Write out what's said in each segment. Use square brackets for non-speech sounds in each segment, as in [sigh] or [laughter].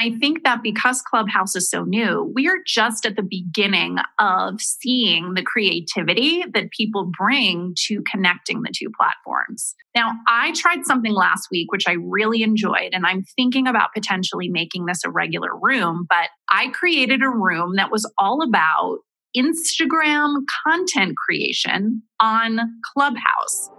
I think that because Clubhouse is so new, we are just at the beginning of seeing the creativity that people bring to connecting the two platforms. Now, I tried something last week, which I really enjoyed, and I'm thinking about potentially making this a regular room, but I created a room that was all about Instagram content creation on Clubhouse.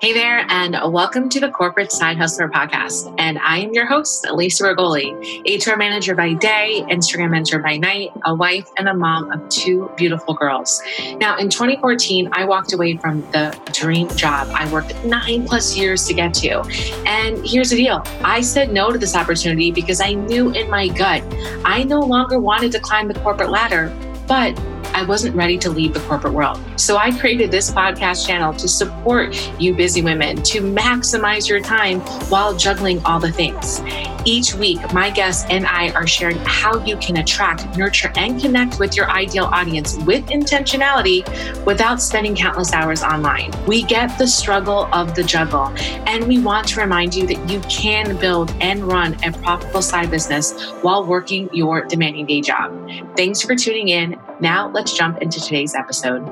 Hey there, and welcome to the Corporate Side Hustler podcast. And I am your host, Lisa Rigoli, HR manager by day, Instagram mentor by night, a wife, and a mom of two beautiful girls. Now, in 2014, I walked away from the dream job I worked nine plus years to get to. And here's the deal I said no to this opportunity because I knew in my gut I no longer wanted to climb the corporate ladder, but I wasn't ready to leave the corporate world. So I created this podcast channel to support you busy women to maximize your time while juggling all the things. Each week, my guests and I are sharing how you can attract, nurture, and connect with your ideal audience with intentionality without spending countless hours online. We get the struggle of the juggle, and we want to remind you that you can build and run a profitable side business while working your demanding day job. Thanks for tuning in. Now, let's jump into today's episode.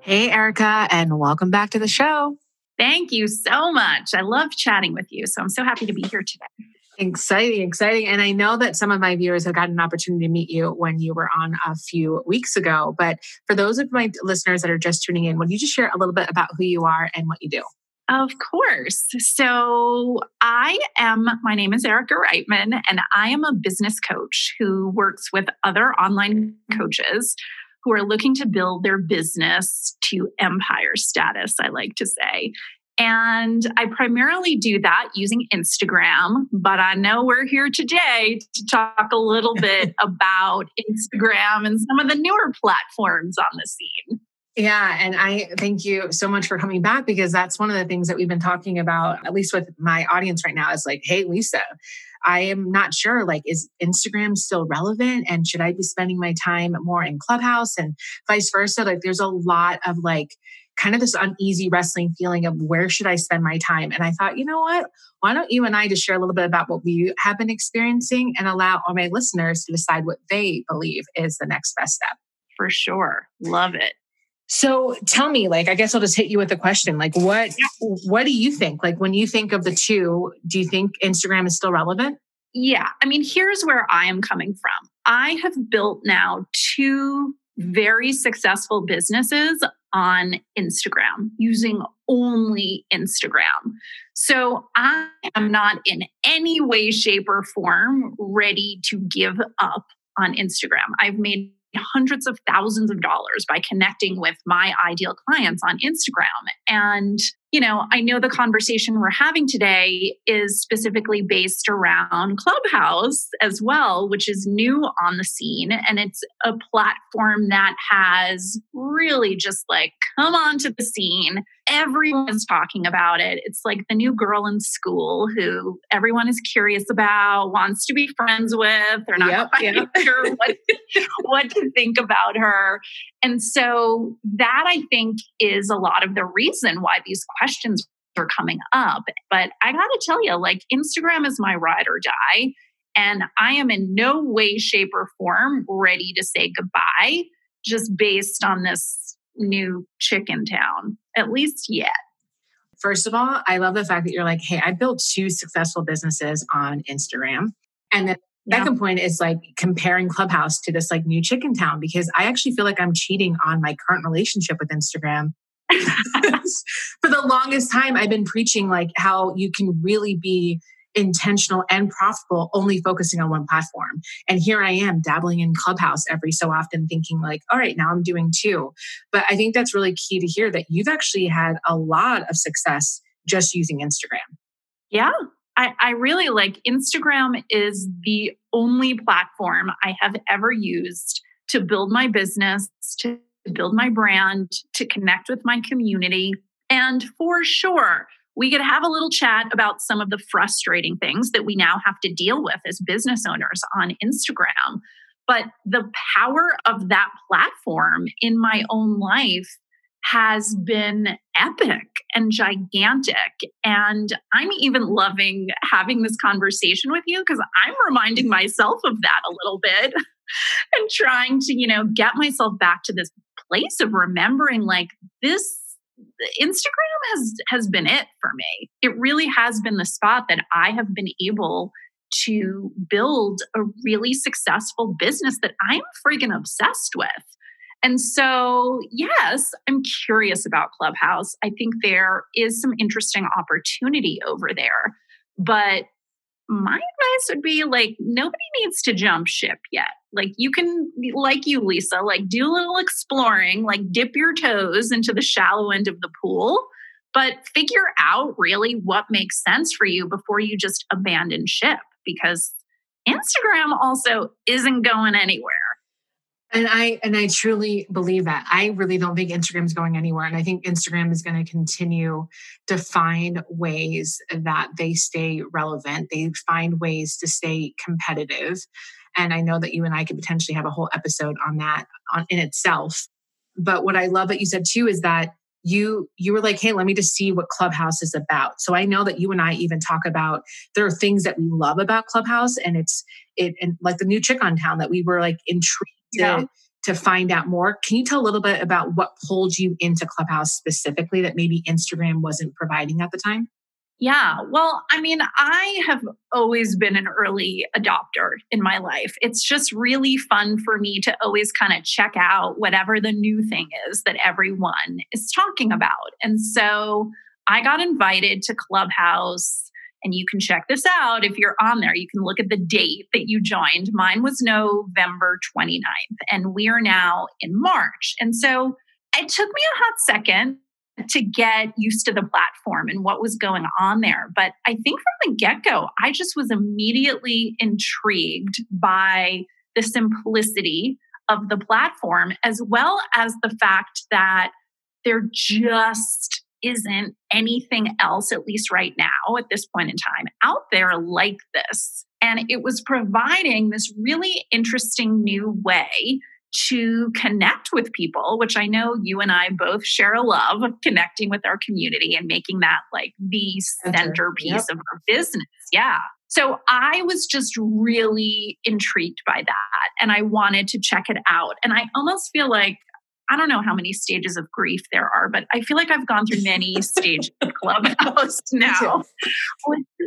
Hey, Erica, and welcome back to the show. Thank you so much. I love chatting with you. So I'm so happy to be here today. Exciting, exciting. And I know that some of my viewers have gotten an opportunity to meet you when you were on a few weeks ago. But for those of my listeners that are just tuning in, would you just share a little bit about who you are and what you do? Of course. So, I am, my name is Erica Reitman, and I am a business coach who works with other online coaches who are looking to build their business to empire status, I like to say. And I primarily do that using Instagram, but I know we're here today to talk a little [laughs] bit about Instagram and some of the newer platforms on the scene. Yeah. And I thank you so much for coming back because that's one of the things that we've been talking about, at least with my audience right now, is like, hey, Lisa, I am not sure, like, is Instagram still relevant? And should I be spending my time more in Clubhouse and vice versa? Like, there's a lot of like, kind of this uneasy wrestling feeling of where should I spend my time? And I thought, you know what? Why don't you and I just share a little bit about what we have been experiencing and allow all my listeners to decide what they believe is the next best step? For sure. Love it. So tell me, like, I guess I'll just hit you with a question. Like, what what do you think? Like, when you think of the two, do you think Instagram is still relevant? Yeah. I mean, here's where I am coming from. I have built now two very successful businesses on Instagram using only Instagram. So I am not in any way, shape, or form ready to give up on Instagram. I've made hundreds of thousands of dollars by connecting with my ideal clients on Instagram. And, you know, I know the conversation we're having today is specifically based around Clubhouse as well, which is new on the scene. And it's a platform that has really just like come onto the scene everyone's talking about it. It's like the new girl in school who everyone is curious about, wants to be friends with. They're not yep, quite yep. [laughs] sure what, [laughs] what to think about her. And so that I think is a lot of the reason why these questions are coming up. But I got to tell you, like Instagram is my ride or die. And I am in no way, shape, or form ready to say goodbye just based on this new chicken town, at least yet. First of all, I love the fact that you're like, hey, I built two successful businesses on Instagram. And then yeah. second point is like comparing Clubhouse to this like new chicken town because I actually feel like I'm cheating on my current relationship with Instagram. [laughs] [laughs] For the longest time, I've been preaching like how you can really be intentional and profitable only focusing on one platform. And here I am dabbling in Clubhouse every so often thinking like, all right, now I'm doing two. But I think that's really key to hear that you've actually had a lot of success just using Instagram. Yeah. I, I really like Instagram is the only platform I have ever used to build my business, to build my brand, to connect with my community. And for sure, we could have a little chat about some of the frustrating things that we now have to deal with as business owners on Instagram. But the power of that platform in my own life has been epic and gigantic. And I'm even loving having this conversation with you because I'm reminding myself of that a little bit [laughs] and trying to, you know, get myself back to this place of remembering like this Instagram has has been it for me. It really has been the spot that I have been able to build a really successful business that I'm friggin' obsessed with. And so, yes, I'm curious about Clubhouse. I think there is some interesting opportunity over there. But my advice would be like, nobody needs to jump ship yet. Like, you can, like you, Lisa, like do a little exploring, like dip your toes into the shallow end of the pool, but figure out really what makes sense for you before you just abandon ship because Instagram also isn't going anywhere. And I and I truly believe that. I really don't think Instagram is going anywhere. And I think Instagram is going to continue to find ways that they stay relevant. They find ways to stay competitive. And I know that you and I could potentially have a whole episode on that on, in itself. But what I love that you said too is that you you were like hey let me just see what clubhouse is about so i know that you and i even talk about there are things that we love about clubhouse and it's it and like the new chick on town that we were like intrigued yeah. to to find out more can you tell a little bit about what pulled you into clubhouse specifically that maybe instagram wasn't providing at the time yeah. Well, I mean, I have always been an early adopter in my life. It's just really fun for me to always kind of check out whatever the new thing is that everyone is talking about. And so I got invited to Clubhouse. And you can check this out if you're on there. You can look at the date that you joined. Mine was November 29th, and we are now in March. And so it took me a hot second to get used to the platform and what was going on there. But I think from the get go, I just was immediately intrigued by the simplicity of the platform, as well as the fact that they're just isn't anything else, at least right now at this point in time, out there like this. And it was providing this really interesting new way to connect with people, which I know you and I both share a love of connecting with our community and making that like the centerpiece yep. of our business. Yeah. So I was just really intrigued by that and I wanted to check it out. And I almost feel like I don't know how many stages of grief there are, but I feel like I've gone through many [laughs] stages of Clubhouse [laughs] now,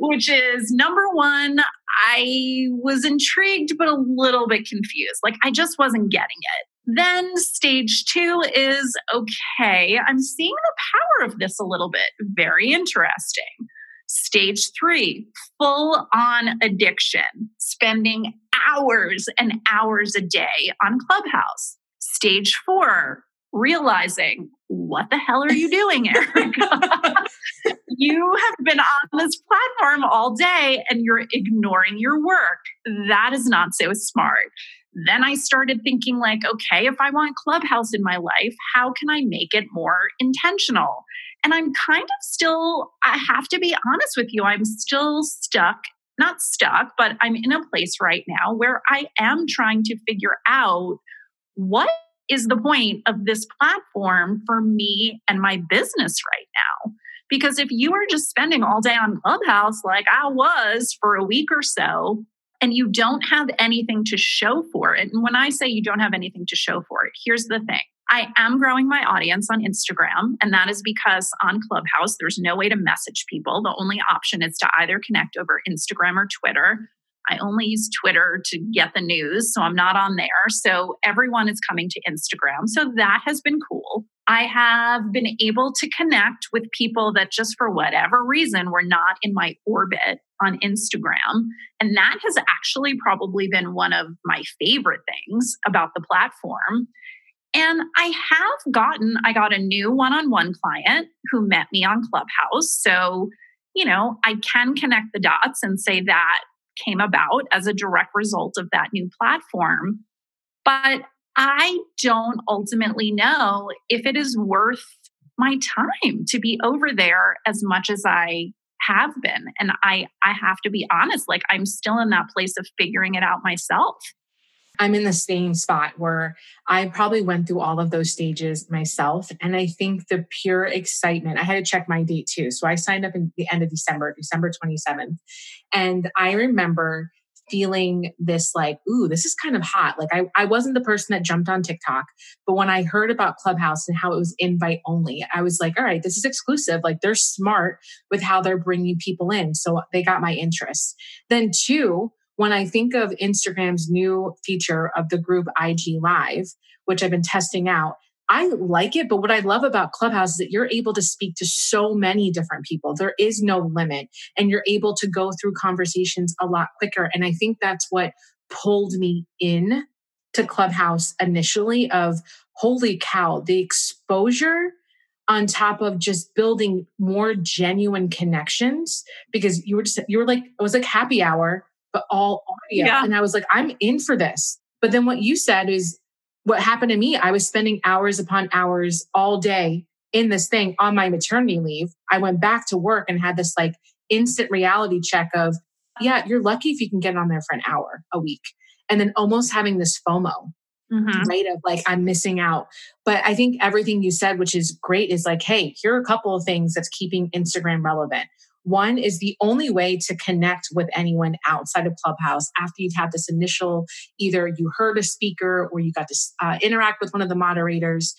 which is number one, I was intrigued but a little bit confused. Like I just wasn't getting it. Then stage two is okay, I'm seeing the power of this a little bit. Very interesting. Stage three, full on addiction, spending hours and hours a day on Clubhouse Stage four, realizing what the hell are you doing, [laughs] Erica? you have been on this platform all day and you're ignoring your work. That is not so smart. Then I started thinking, like, okay, if I want Clubhouse in my life, how can I make it more intentional? And I'm kind of still, I have to be honest with you, I'm still stuck, not stuck, but I'm in a place right now where I am trying to figure out what is the point of this platform for me and my business right now? Because if you are just spending all day on Clubhouse, like I was for a week or so, and you don't have anything to show for it, and when I say you don't have anything to show for it, here's the thing I am growing my audience on Instagram, and that is because on Clubhouse, there's no way to message people. The only option is to either connect over Instagram or Twitter. I only use Twitter to get the news, so I'm not on there. So everyone is coming to Instagram. So that has been cool. I have been able to connect with people that just for whatever reason were not in my orbit on Instagram. And that has actually probably been one of my favorite things about the platform. And I have gotten, I got a new one on one client who met me on Clubhouse. So, you know, I can connect the dots and say that came about as a direct result of that new platform. But I don't ultimately know if it is worth my time to be over there as much as I have been. And I I have to be honest, like I'm still in that place of figuring it out myself. I'm in the same spot where I probably went through all of those stages myself. And I think the pure excitement, I had to check my date too. So I signed up in the end of December, December 27th. And I remember feeling this like, ooh, this is kind of hot. Like I, I wasn't the person that jumped on TikTok, but when I heard about Clubhouse and how it was invite only, I was like, all right, this is exclusive. Like they're smart with how they're bringing people in. So they got my interest. Then two, when I think of Instagram's new feature of the group IG Live, which I've been testing out, I like it, but what I love about Clubhouse is that you're able to speak to so many different people. There is no limit, and you're able to go through conversations a lot quicker. And I think that's what pulled me in to Clubhouse initially of holy cow, the exposure on top of just building more genuine connections because you were just you were like it was like happy hour but all audio. Yeah. And I was like, I'm in for this. But then what you said is what happened to me. I was spending hours upon hours all day in this thing on my maternity leave. I went back to work and had this like instant reality check of, yeah, you're lucky if you can get on there for an hour a week. And then almost having this FOMO, mm-hmm. right? Of like, I'm missing out. But I think everything you said, which is great, is like, hey, here are a couple of things that's keeping Instagram relevant. One is the only way to connect with anyone outside of Clubhouse after you've had this initial either you heard a speaker or you got to uh, interact with one of the moderators.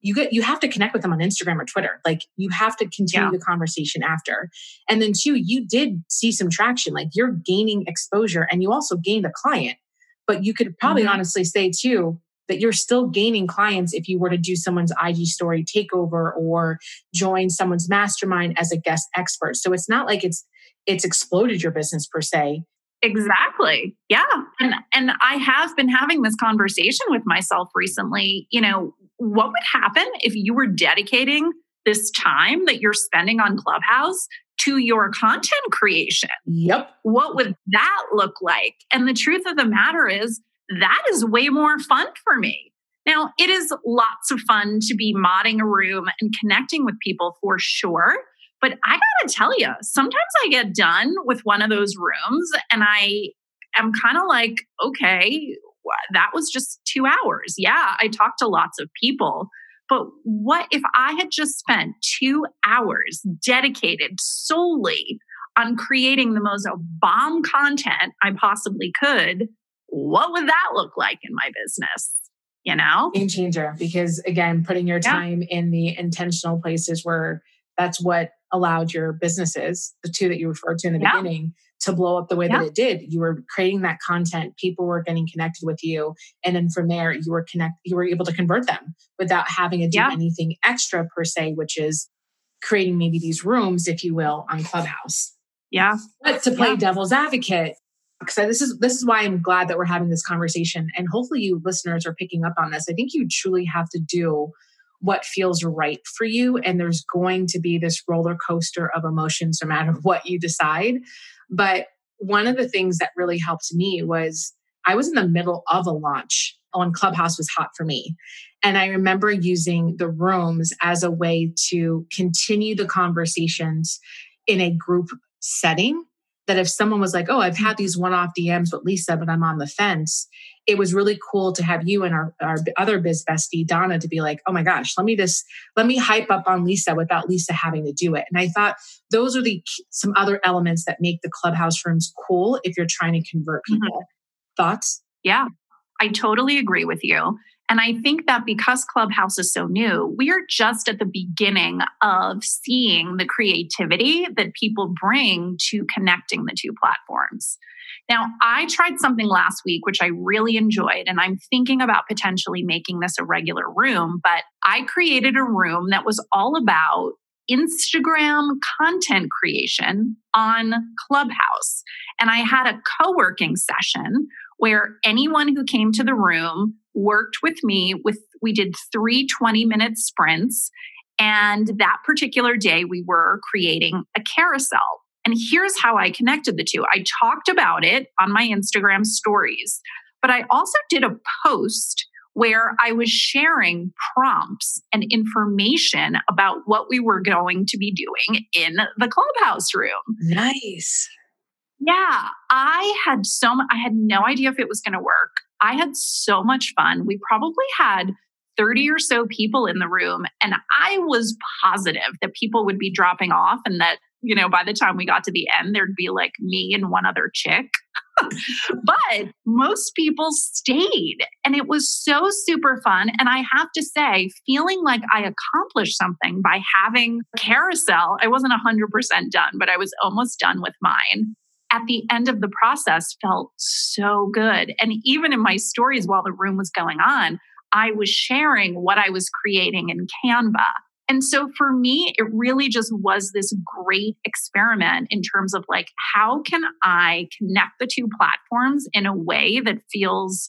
You get you have to connect with them on Instagram or Twitter. Like you have to continue yeah. the conversation after. And then two, you did see some traction. Like you're gaining exposure and you also gained a client. But you could probably mm-hmm. honestly say too, that you're still gaining clients if you were to do someone's IG story takeover or join someone's mastermind as a guest expert. So it's not like it's it's exploded your business per se. Exactly. Yeah. And and I have been having this conversation with myself recently, you know, what would happen if you were dedicating this time that you're spending on Clubhouse to your content creation? Yep. What would that look like? And the truth of the matter is that is way more fun for me. Now, it is lots of fun to be modding a room and connecting with people for sure. But I gotta tell you, sometimes I get done with one of those rooms and I am kind of like, okay, that was just two hours. Yeah, I talked to lots of people. But what if I had just spent two hours dedicated solely on creating the most bomb content I possibly could what would that look like in my business? You know? Game changer. Because again, putting your time yeah. in the intentional places where that's what allowed your businesses, the two that you referred to in the yeah. beginning, to blow up the way yeah. that it did. You were creating that content, people were getting connected with you. And then from there, you were connect you were able to convert them without having to do anything extra per se, which is creating maybe these rooms, if you will, on Clubhouse. Yeah. But to play devil's advocate, because this is this is why I'm glad that we're having this conversation and hopefully you listeners are picking up on this. I think you truly have to do what feels right for you and there's going to be this roller coaster of emotions no matter [laughs] what you decide. But one of the things that really helped me was I was in the middle of a launch when Clubhouse was hot for me. And I remember using the rooms as a way to continue the conversations in a group setting that if someone was like, "Oh, I've had these one-off DMs with Lisa, but I'm on the fence," it was really cool to have you and our, our other biz bestie Donna to be like, "Oh my gosh, let me just let me hype up on Lisa without Lisa having to do it." And I thought those are the some other elements that make the clubhouse rooms cool if you're trying to convert mm-hmm. people. Mm-hmm. Thoughts? Yeah, I totally agree with you. And I think that because Clubhouse is so new, we are just at the beginning of seeing the creativity that people bring to connecting the two platforms. Now, I tried something last week, which I really enjoyed, and I'm thinking about potentially making this a regular room, but I created a room that was all about Instagram content creation on Clubhouse. And I had a co working session where anyone who came to the room worked with me with we did three 20 minute sprints and that particular day we were creating a carousel and here's how i connected the two i talked about it on my instagram stories but i also did a post where I was sharing prompts and information about what we were going to be doing in the clubhouse room. Nice. Yeah, I had so I had no idea if it was going to work. I had so much fun. We probably had 30 or so people in the room. And I was positive that people would be dropping off and that, you know, by the time we got to the end, there'd be like me and one other chick. [laughs] but most people stayed and it was so super fun. And I have to say, feeling like I accomplished something by having carousel, I wasn't 100% done, but I was almost done with mine. At the end of the process, felt so good. And even in my stories while the room was going on, I was sharing what I was creating in Canva. And so for me, it really just was this great experiment in terms of like, how can I connect the two platforms in a way that feels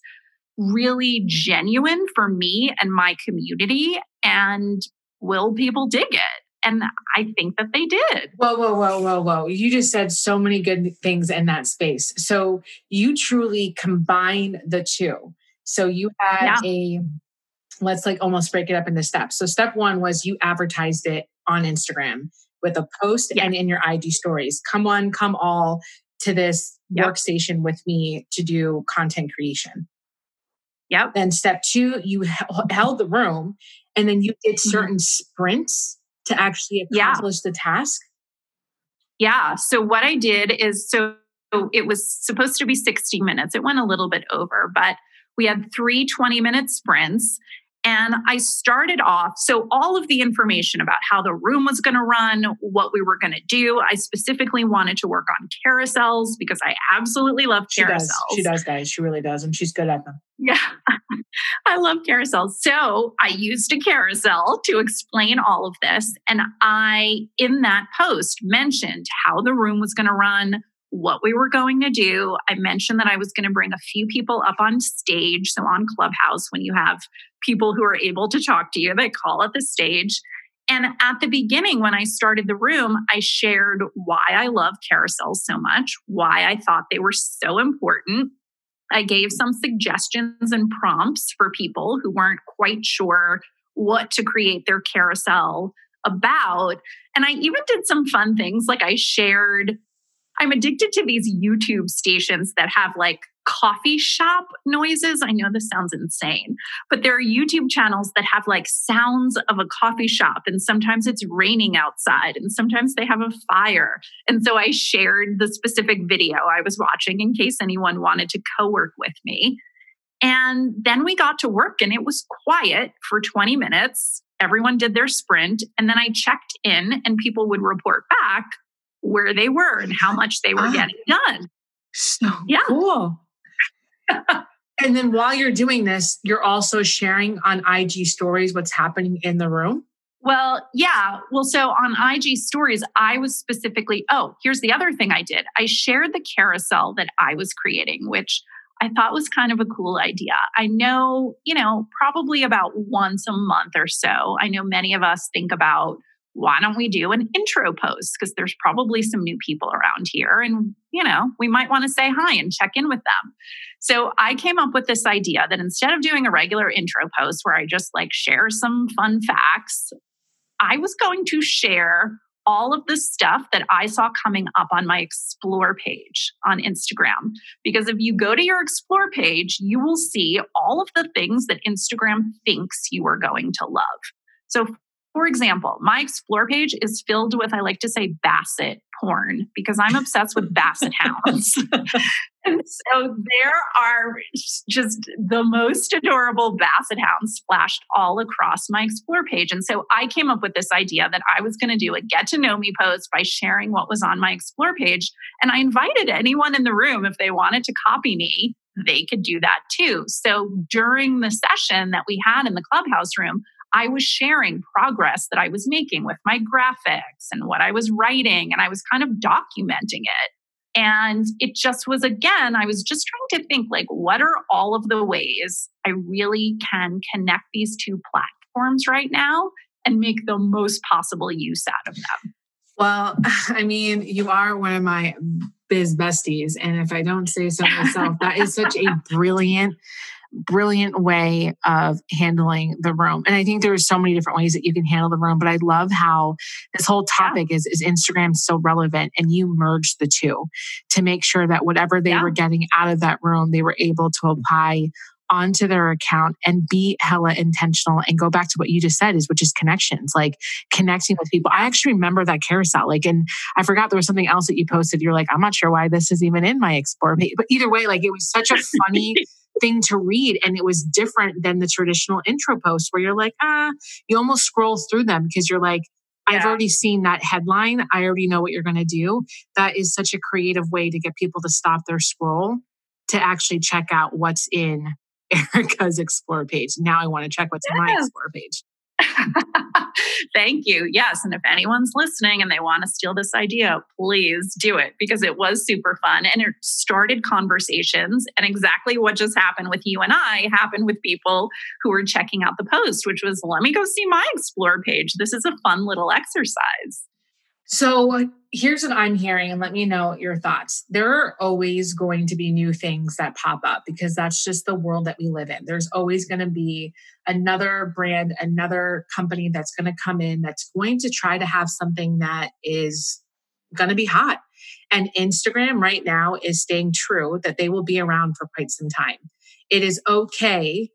really genuine for me and my community? And will people dig it? And I think that they did. Whoa, whoa, whoa, whoa, whoa. You just said so many good things in that space. So you truly combine the two. So you had yeah. a, let's like almost break it up into steps. So step one was you advertised it on Instagram with a post yeah. and in your IG stories. Come on, come all to this yep. workstation with me to do content creation. Yep. Then step two, you held the room and then you did mm-hmm. certain mm-hmm. sprints to actually accomplish yeah. the task. Yeah. So what I did is so it was supposed to be 60 minutes. It went a little bit over, but we had three 20 minute sprints. And I started off, so all of the information about how the room was going to run, what we were going to do. I specifically wanted to work on carousels because I absolutely love she carousels. Does. She does, guys. She really does. And she's good at them. Yeah, [laughs] I love carousels. So I used a carousel to explain all of this. And I, in that post, mentioned how the room was going to run, what we were going to do. I mentioned that I was going to bring a few people up on stage. So on Clubhouse, when you have people who are able to talk to you, they call at the stage. And at the beginning, when I started the room, I shared why I love carousels so much, why I thought they were so important. I gave some suggestions and prompts for people who weren't quite sure what to create their carousel about. And I even did some fun things like I shared I'm addicted to these YouTube stations that have like coffee shop noises. I know this sounds insane, but there are YouTube channels that have like sounds of a coffee shop, and sometimes it's raining outside, and sometimes they have a fire. And so I shared the specific video I was watching in case anyone wanted to co work with me. And then we got to work, and it was quiet for 20 minutes. Everyone did their sprint, and then I checked in, and people would report back where they were and how much they were ah, getting done. So yeah. cool. [laughs] and then while you're doing this, you're also sharing on IG stories what's happening in the room. Well, yeah. Well, so on IG stories, I was specifically, oh, here's the other thing I did. I shared the carousel that I was creating, which I thought was kind of a cool idea. I know, you know, probably about once a month or so, I know many of us think about why don't we do an intro post? Because there's probably some new people around here and, you know, we might want to say hi and check in with them. So I came up with this idea that instead of doing a regular intro post where I just like share some fun facts, I was going to share all of the stuff that I saw coming up on my explore page on Instagram. Because if you go to your explore page, you will see all of the things that Instagram thinks you are going to love. So, for example, my explore page is filled with, I like to say, basset porn because I'm obsessed with basset hounds. [laughs] and so there are just the most adorable basset hounds splashed all across my explore page. And so I came up with this idea that I was going to do a get to know me post by sharing what was on my explore page. And I invited anyone in the room, if they wanted to copy me, they could do that too. So during the session that we had in the clubhouse room, I was sharing progress that I was making with my graphics and what I was writing, and I was kind of documenting it. And it just was, again, I was just trying to think like, what are all of the ways I really can connect these two platforms right now and make the most possible use out of them? Well, [laughs] I mean, you are one of my biz besties. And if I don't say so myself, that is such a brilliant brilliant way of handling the room. And I think there's so many different ways that you can handle the room, but I love how this whole topic yeah. is, is Instagram so relevant and you merge the two to make sure that whatever they yeah. were getting out of that room, they were able to apply onto their account and be hella intentional and go back to what you just said is which is connections like connecting with people i actually remember that carousel like and i forgot there was something else that you posted you're like i'm not sure why this is even in my explore page but either way like it was such a [laughs] funny thing to read and it was different than the traditional intro post where you're like ah you almost scroll through them because you're like yeah. I've already seen that headline. I already know what you're going to do. That is such a creative way to get people to stop their scroll to actually check out what's in [laughs] Erica's Explore page. Now I want to check what's yes. in my Explore page. [laughs] Thank you. Yes. And if anyone's listening and they want to steal this idea, please do it because it was super fun and it started conversations. And exactly what just happened with you and I happened with people who were checking out the post, which was let me go see my Explore page. This is a fun little exercise. So here's what I'm hearing, and let me know your thoughts. There are always going to be new things that pop up because that's just the world that we live in. There's always going to be another brand, another company that's going to come in that's going to try to have something that is going to be hot. And Instagram right now is staying true that they will be around for quite some time. It is okay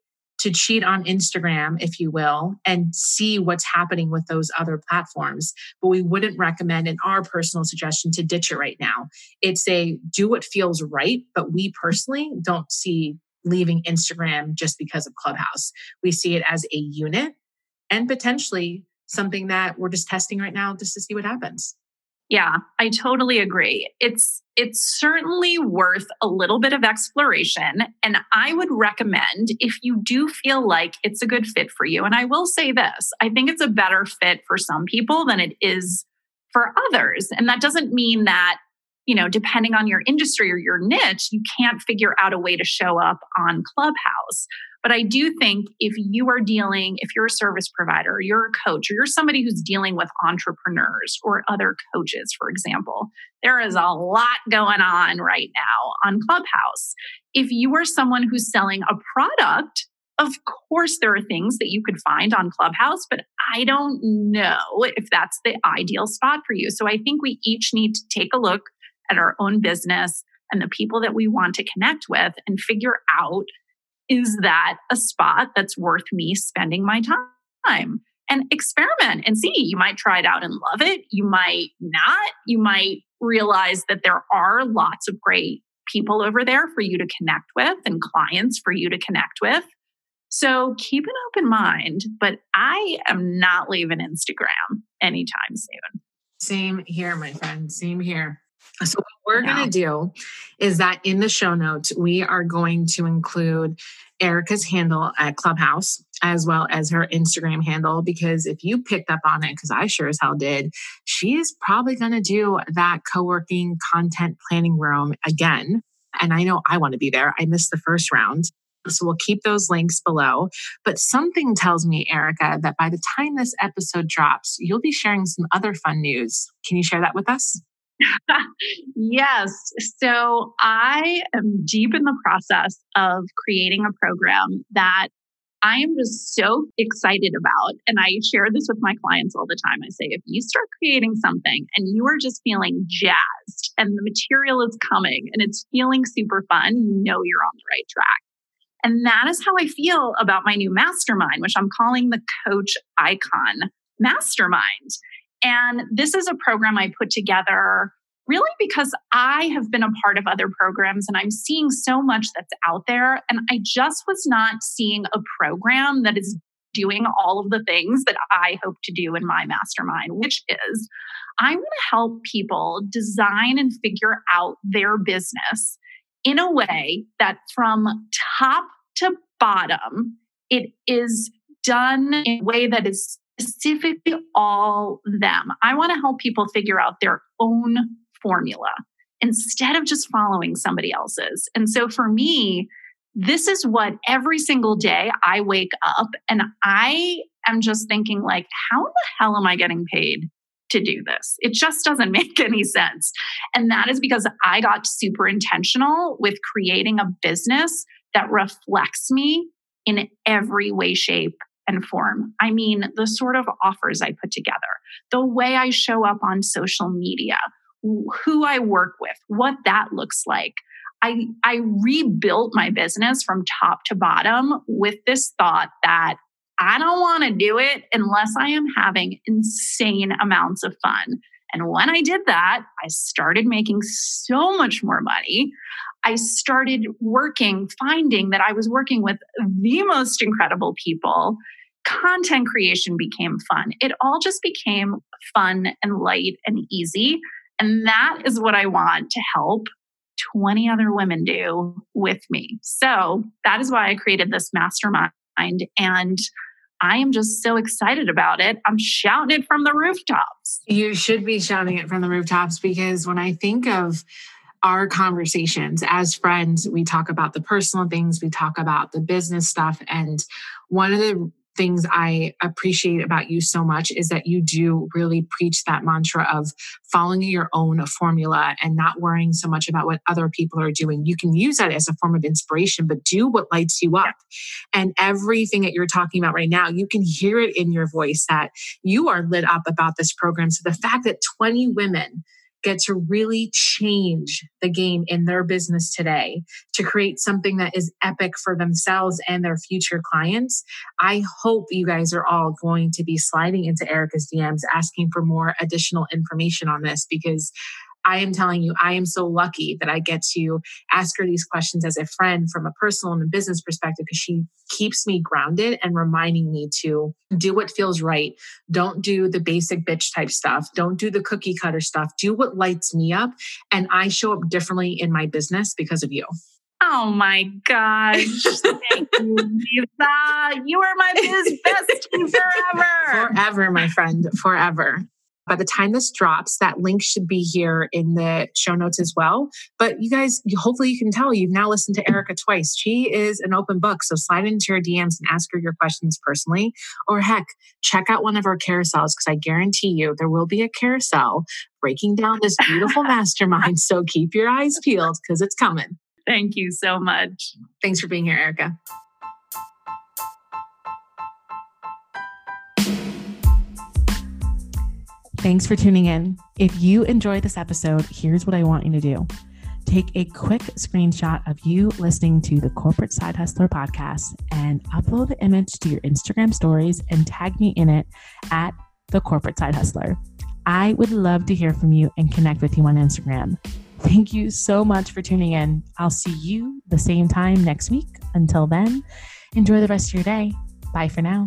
to cheat on Instagram, if you will, and see what's happening with those other platforms. But we wouldn't recommend, in our personal suggestion, to ditch it right now. It's a do what feels right, but we personally don't see leaving Instagram just because of Clubhouse. We see it as a unit and potentially something that we're just testing right now just to see what happens. Yeah, I totally agree. It's it's certainly worth a little bit of exploration and I would recommend if you do feel like it's a good fit for you and I will say this, I think it's a better fit for some people than it is for others. And that doesn't mean that you know, depending on your industry or your niche, you can't figure out a way to show up on Clubhouse. But I do think if you are dealing, if you're a service provider, you're a coach, or you're somebody who's dealing with entrepreneurs or other coaches, for example, there is a lot going on right now on Clubhouse. If you are someone who's selling a product, of course, there are things that you could find on Clubhouse, but I don't know if that's the ideal spot for you. So I think we each need to take a look at our own business and the people that we want to connect with and figure out is that a spot that's worth me spending my time? And experiment and see. You might try it out and love it. You might not. You might realize that there are lots of great people over there for you to connect with and clients for you to connect with. So keep an open mind, but I am not leaving Instagram anytime soon. Same here, my friend. Same here. So, what we're yeah. going to do is that in the show notes, we are going to include Erica's handle at Clubhouse as well as her Instagram handle. Because if you picked up on it, because I sure as hell did, she is probably going to do that co working content planning room again. And I know I want to be there. I missed the first round. So we'll keep those links below. But something tells me, Erica, that by the time this episode drops, you'll be sharing some other fun news. Can you share that with us? [laughs] yes. So I am deep in the process of creating a program that I am just so excited about. And I share this with my clients all the time. I say, if you start creating something and you are just feeling jazzed and the material is coming and it's feeling super fun, you know you're on the right track. And that is how I feel about my new mastermind, which I'm calling the Coach Icon Mastermind. And this is a program I put together really because I have been a part of other programs and I'm seeing so much that's out there. And I just was not seeing a program that is doing all of the things that I hope to do in my mastermind, which is I'm going to help people design and figure out their business in a way that from top to bottom, it is done in a way that is specifically all them. I want to help people figure out their own formula instead of just following somebody else's. And so for me, this is what every single day I wake up and I am just thinking like how the hell am I getting paid to do this? It just doesn't [laughs] make any sense. And that is because I got super intentional with creating a business that reflects me in every way shape and form. I mean, the sort of offers I put together, the way I show up on social media, who I work with, what that looks like. I, I rebuilt my business from top to bottom with this thought that I don't want to do it unless I am having insane amounts of fun. And when I did that, I started making so much more money. I started working, finding that I was working with the most incredible people. Content creation became fun. It all just became fun and light and easy. And that is what I want to help 20 other women do with me. So that is why I created this mastermind. And I am just so excited about it. I'm shouting it from the rooftops. You should be shouting it from the rooftops because when I think of our conversations as friends, we talk about the personal things, we talk about the business stuff. And one of the things I appreciate about you so much is that you do really preach that mantra of following your own formula and not worrying so much about what other people are doing. You can use that as a form of inspiration, but do what lights you up. And everything that you're talking about right now, you can hear it in your voice that you are lit up about this program. So the fact that 20 women get to really change the game in their business today to create something that is epic for themselves and their future clients. I hope you guys are all going to be sliding into Erica's DMs asking for more additional information on this because I am telling you, I am so lucky that I get to ask her these questions as a friend from a personal and a business perspective because she keeps me grounded and reminding me to do what feels right. Don't do the basic bitch type stuff. Don't do the cookie cutter stuff. Do what lights me up. And I show up differently in my business because of you. Oh my gosh. Thank you, Lisa. You are my biz bestie forever. Forever, my friend. Forever. By the time this drops, that link should be here in the show notes as well. But you guys, hopefully you can tell you've now listened to Erica twice. She is an open book. So slide into her DMs and ask her your questions personally. Or heck, check out one of our carousels because I guarantee you there will be a carousel breaking down this beautiful [laughs] mastermind. So keep your eyes peeled because it's coming. Thank you so much. Thanks for being here, Erica. Thanks for tuning in. If you enjoyed this episode, here's what I want you to do take a quick screenshot of you listening to the Corporate Side Hustler podcast and upload the image to your Instagram stories and tag me in it at the Corporate Side Hustler. I would love to hear from you and connect with you on Instagram. Thank you so much for tuning in. I'll see you the same time next week. Until then, enjoy the rest of your day. Bye for now.